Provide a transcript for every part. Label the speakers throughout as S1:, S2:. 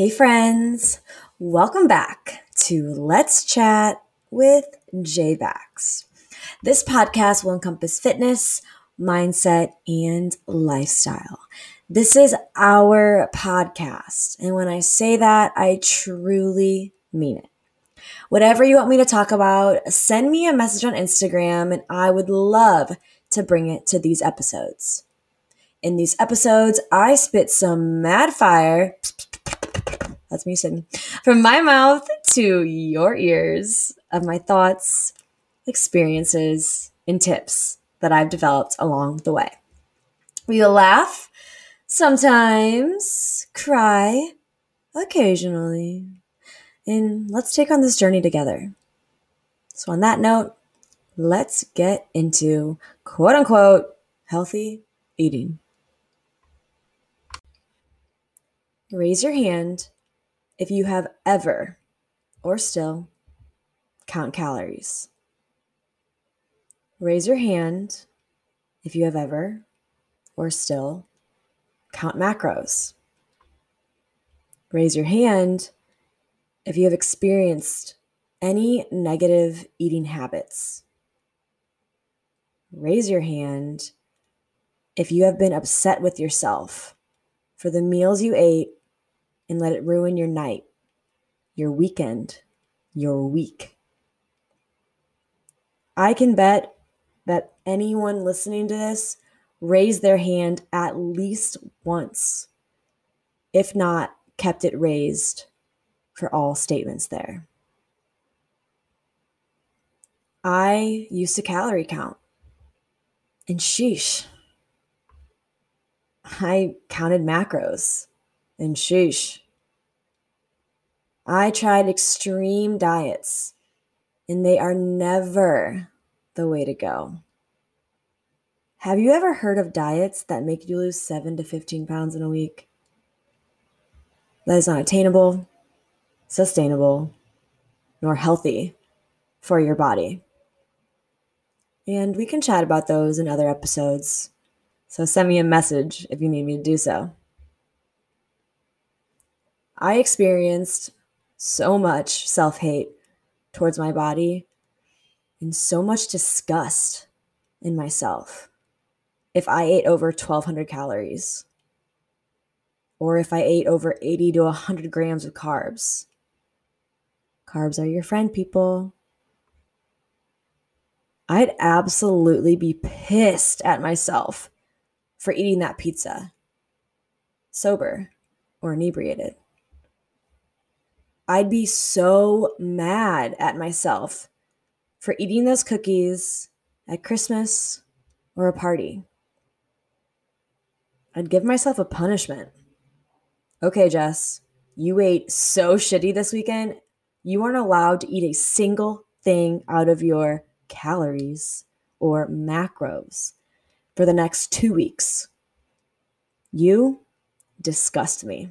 S1: Hey, friends. Welcome back to Let's Chat with JBax. This podcast will encompass fitness, mindset, and lifestyle. This is our podcast. And when I say that, I truly mean it. Whatever you want me to talk about, send me a message on Instagram and I would love to bring it to these episodes. In these episodes, I spit some mad fire. That's me sitting from my mouth to your ears of my thoughts, experiences, and tips that I've developed along the way. We will laugh, sometimes cry, occasionally, and let's take on this journey together. So, on that note, let's get into quote unquote healthy eating. Raise your hand if you have ever, or still, count calories. Raise your hand if you have ever, or still, count macros. Raise your hand if you have experienced any negative eating habits. Raise your hand if you have been upset with yourself for the meals you ate and let it ruin your night, your weekend, your week. I can bet that anyone listening to this raised their hand at least once, if not kept it raised for all statements there. I used to calorie count. And sheesh, I counted macros. And sheesh, I tried extreme diets, and they are never the way to go. Have you ever heard of diets that make you lose 7 to 15 pounds in a week? That is not attainable, sustainable, nor healthy for your body. And we can chat about those in other episodes. So send me a message if you need me to do so. I experienced so much self hate towards my body and so much disgust in myself if I ate over 1200 calories or if I ate over 80 to 100 grams of carbs. Carbs are your friend, people. I'd absolutely be pissed at myself for eating that pizza, sober or inebriated. I'd be so mad at myself for eating those cookies at Christmas or a party. I'd give myself a punishment. Okay, Jess, you ate so shitty this weekend. You aren't allowed to eat a single thing out of your calories or macros for the next two weeks. You disgust me.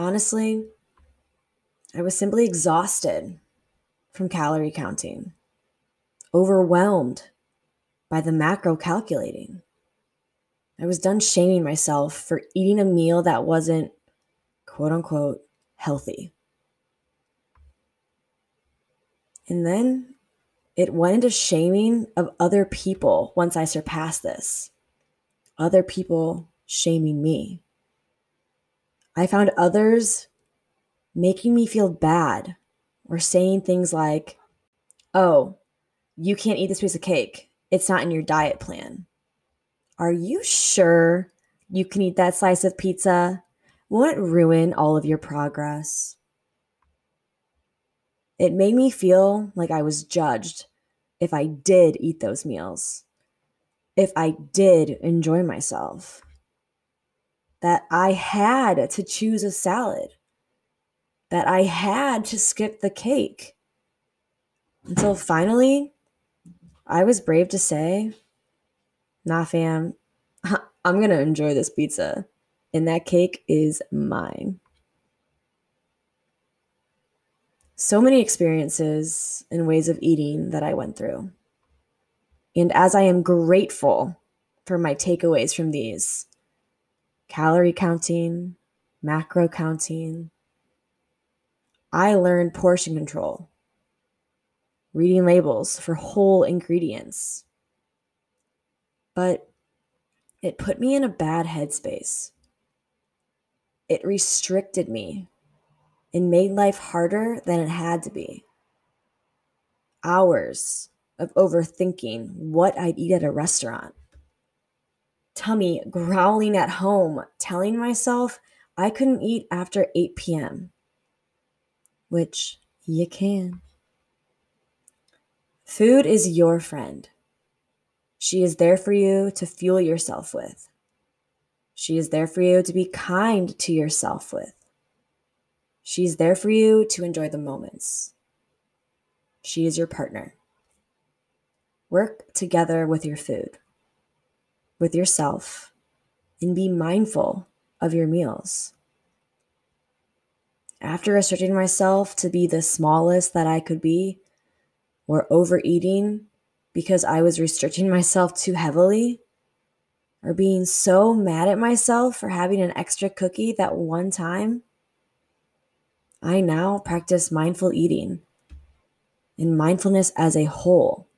S1: Honestly, I was simply exhausted from calorie counting, overwhelmed by the macro calculating. I was done shaming myself for eating a meal that wasn't quote unquote healthy. And then it went into shaming of other people once I surpassed this. Other people shaming me. I found others making me feel bad or saying things like, oh, you can't eat this piece of cake. It's not in your diet plan. Are you sure you can eat that slice of pizza? Won't it ruin all of your progress? It made me feel like I was judged if I did eat those meals, if I did enjoy myself that I had to choose a salad, that I had to skip the cake. Until finally, I was brave to say, nah, fam, I'm going to enjoy this pizza, and that cake is mine. So many experiences and ways of eating that I went through. And as I am grateful for my takeaways from these, calorie counting, macro counting. I learned portion control, reading labels for whole ingredients. But it put me in a bad headspace. It restricted me and made life harder than it had to be. Hours of overthinking what I'd eat at a restaurant. Tummy growling at home, telling myself I couldn't eat after 8 p.m., which you can. Food is your friend. She is there for you to fuel yourself with. She is there for you to be kind to yourself with. She's there for you to enjoy the moments. She is your partner. Work together with your food, with yourself, and be mindful of your meals. After restricting myself to be the smallest that I could be, or overeating because I was restricting myself too heavily, or being so mad at myself for having an extra cookie that one time, I now practice mindful eating and mindfulness as a whole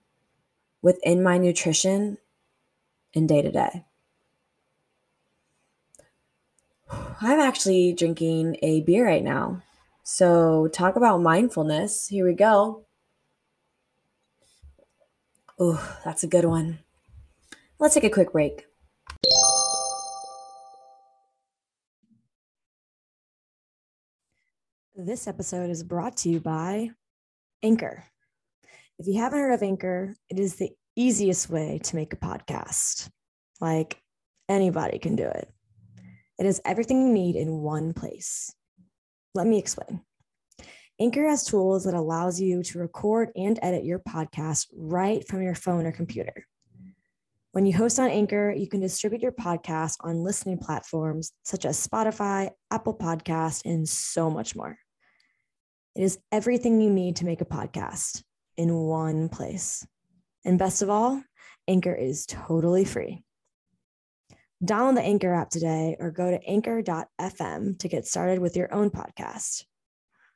S1: within my nutrition and day to day. I'm actually drinking a beer right now. So, talk about mindfulness. Here we go. Oh, that's a good one. Let's take a quick break. This episode is brought to you by Anchor. If you haven't heard of Anchor, it is the easiest way to make a podcast. Like anybody can do it. It is everything you need in one place. Let me explain. Anchor has tools that allows you to record and edit your podcast right from your phone or computer. When you host on Anchor, you can distribute your podcast on listening platforms such as Spotify, Apple Podcast, and so much more. It is everything you need to make a podcast in one place. And best of all, Anchor is totally free. Download the Anchor app today or go to anchor.fm to get started with your own podcast.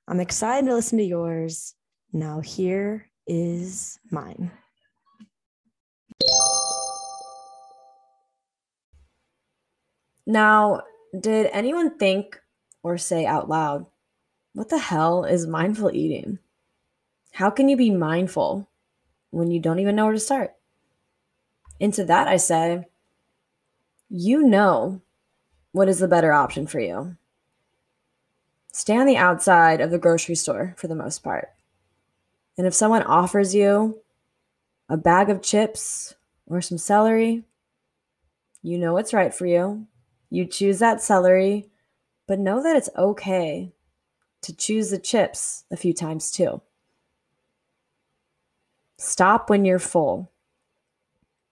S1: I'm excited to listen to yours. Now, here is mine. Now, did anyone think or say out loud, what the hell is mindful eating? How can you be mindful when you don't even know where to start? And to that, I say, you know what is the better option for you. Stay on the outside of the grocery store for the most part. And if someone offers you a bag of chips or some celery, you know what's right for you. You choose that celery, but know that it's okay to choose the chips a few times too. Stop when you're full.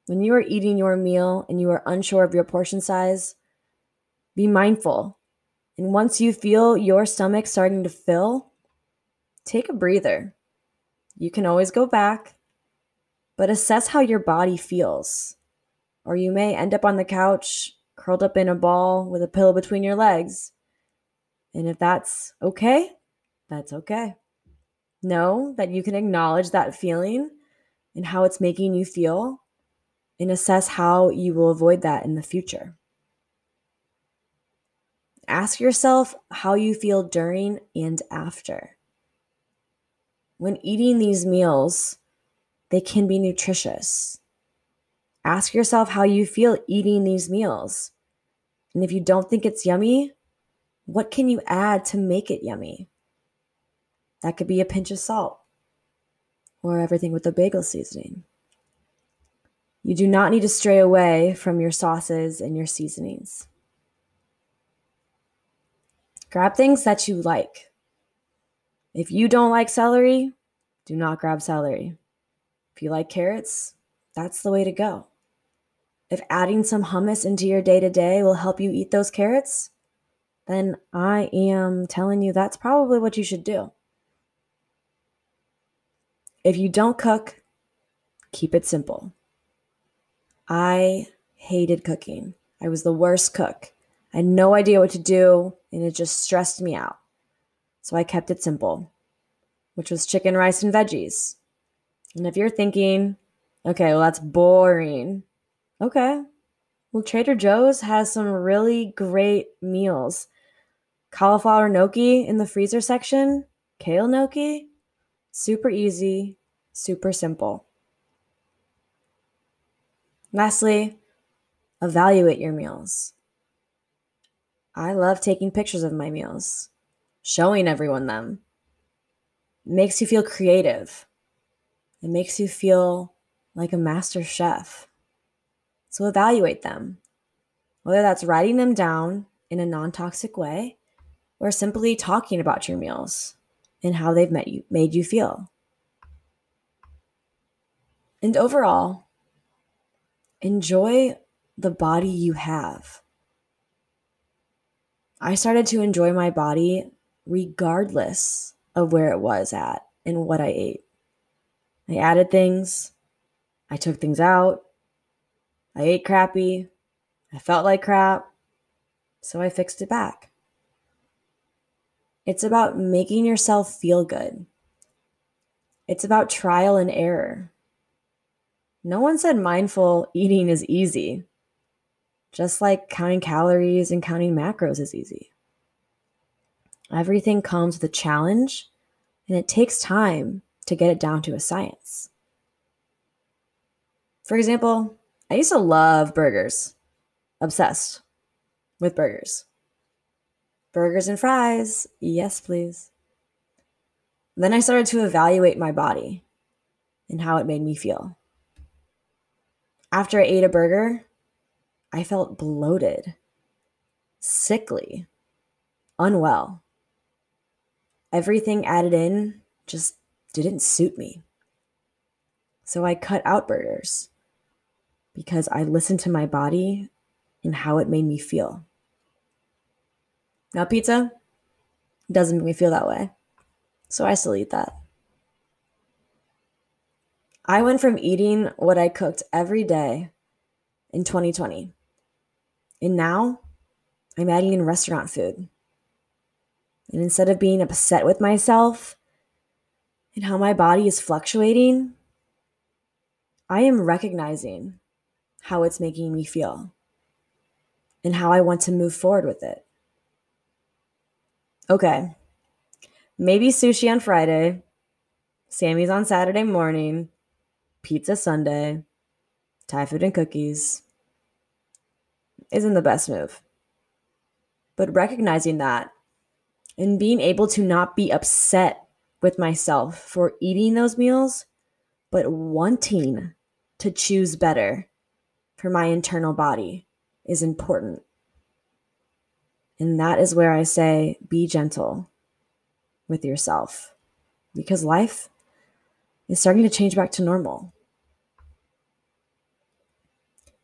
S1: When you are eating your meal and you are unsure of your portion size, be mindful. And once you feel your stomach starting to fill, take a breather. You can always go back, but assess how your body feels. Or you may end up on the couch, curled up in a ball with a pillow between your legs. And if that's okay, that's okay. Know that you can acknowledge that feeling and how it's making you feel and assess how you will avoid that in the future. Ask yourself how you feel during and after. When eating these meals, they can be nutritious. Ask yourself how you feel eating these meals. And if you don't think it's yummy, what can you add to make it yummy? That could be a pinch of salt or everything with the bagel seasoning. You do not need to stray away from your sauces and your seasonings. Grab things that you like. If you don't like celery, do not grab celery. If you like carrots, that's the way to go. If adding some hummus into your day to day will help you eat those carrots, then I am telling you that's probably what you should do. If you don't cook, keep it simple. I hated cooking. I was the worst cook. I had no idea what to do, and it just stressed me out. So I kept it simple, which was chicken, rice, and veggies. And if you're thinking, okay, well, that's boring. Okay. Well, Trader Joe's has some really great meals cauliflower gnocchi in the freezer section, kale gnocchi, super easy, super simple. Lastly, evaluate your meals. I love taking pictures of my meals, showing everyone them. It makes you feel creative. It makes you feel like a master chef. So evaluate them, whether that's writing them down in a non toxic way or simply talking about your meals and how they've met you, made you feel. And overall, enjoy the body you have. I started to enjoy my body regardless of where it was at and what I ate. I added things, I took things out, I ate crappy, I felt like crap, so I fixed it back. It's about making yourself feel good. It's about trial and error. No one said mindful eating is easy, just like counting calories and counting macros is easy. Everything comes with a challenge, and it takes time to get it down to a science. For example, I used to love burgers, obsessed with burgers. Burgers and fries, yes, please. Then I started to evaluate my body and how it made me feel. After I ate a burger, I felt bloated, sickly, unwell. Everything added in just didn't suit me. So I cut out burgers because I listened to my body and how it made me feel. Now, pizza doesn't make me feel that way. So I still eat that. I went from eating what I cooked every day in 2020. And now I'm adding in restaurant food. And instead of being upset with myself and how my body is fluctuating, I am recognizing how it's making me feel and how I want to move forward with it. Okay. Maybe sushi on Friday, Sammy's on Saturday morning, pizza Sunday, Thai food and cookies isn't the best move. But recognizing that and being able to not be upset with myself for eating those meals, but wanting to choose better for my internal body is important. And that is where I say be gentle with yourself because life is starting to change back to normal.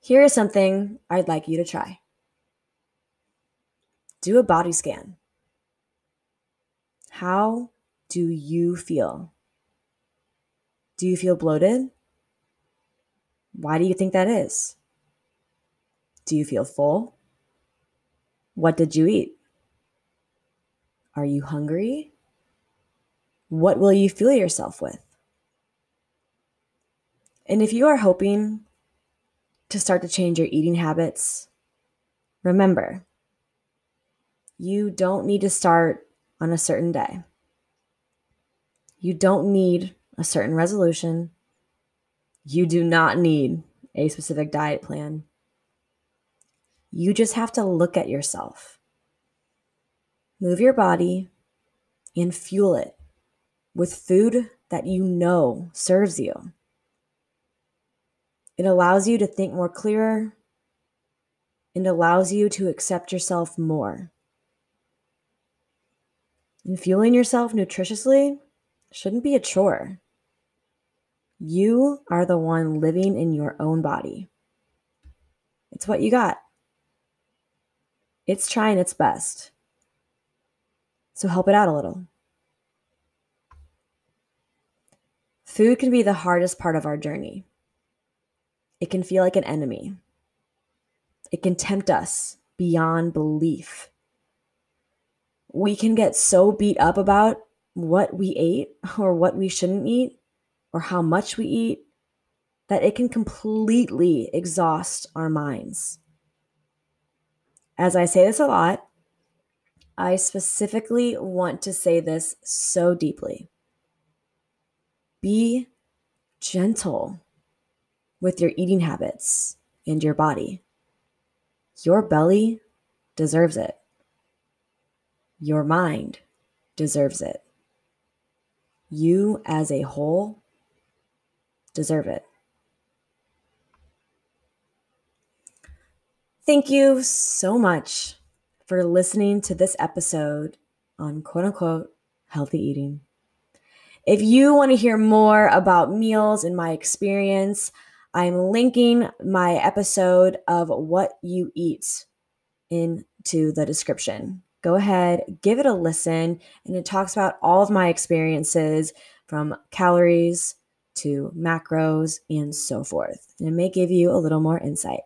S1: Here is something I'd like you to try do a body scan. How do you feel? Do you feel bloated? Why do you think that is? Do you feel full? What did you eat? Are you hungry? What will you fuel yourself with? And if you are hoping to start to change your eating habits, remember, you don't need to start on a certain day. You don't need a certain resolution. You do not need a specific diet plan. You just have to look at yourself. Move your body and fuel it with food that you know serves you. It allows you to think more clearer and allows you to accept yourself more. And fueling yourself nutritiously shouldn't be a chore. You are the one living in your own body. It's what you got. It's trying its best. So help it out a little. Food can be the hardest part of our journey. It can feel like an enemy. It can tempt us beyond belief. We can get so beat up about what we ate or what we shouldn't eat or how much we eat that it can completely exhaust our minds. As I say this a lot, I specifically want to say this so deeply. Be gentle with your eating habits and your body. Your belly deserves it. Your mind deserves it. You as a whole deserve it. Thank you so much for listening to this episode on quote unquote healthy eating. If you want to hear more about meals and my experience, I'm linking my episode of What You Eat into the description. Go ahead, give it a listen, and it talks about all of my experiences from calories to macros and so forth. And it may give you a little more insight.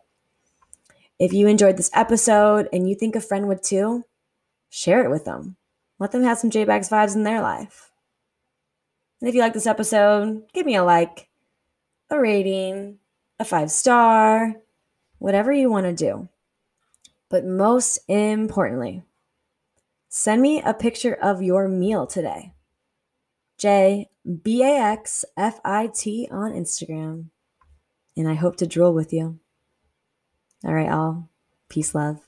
S1: If you enjoyed this episode and you think a friend would too, share it with them. Let them have some JBax vibes in their life. And if you like this episode, give me a like, a rating, a five star, whatever you want to do. But most importantly, send me a picture of your meal today. J B A X F I T on Instagram. And I hope to drool with you. All right, all. Peace, love.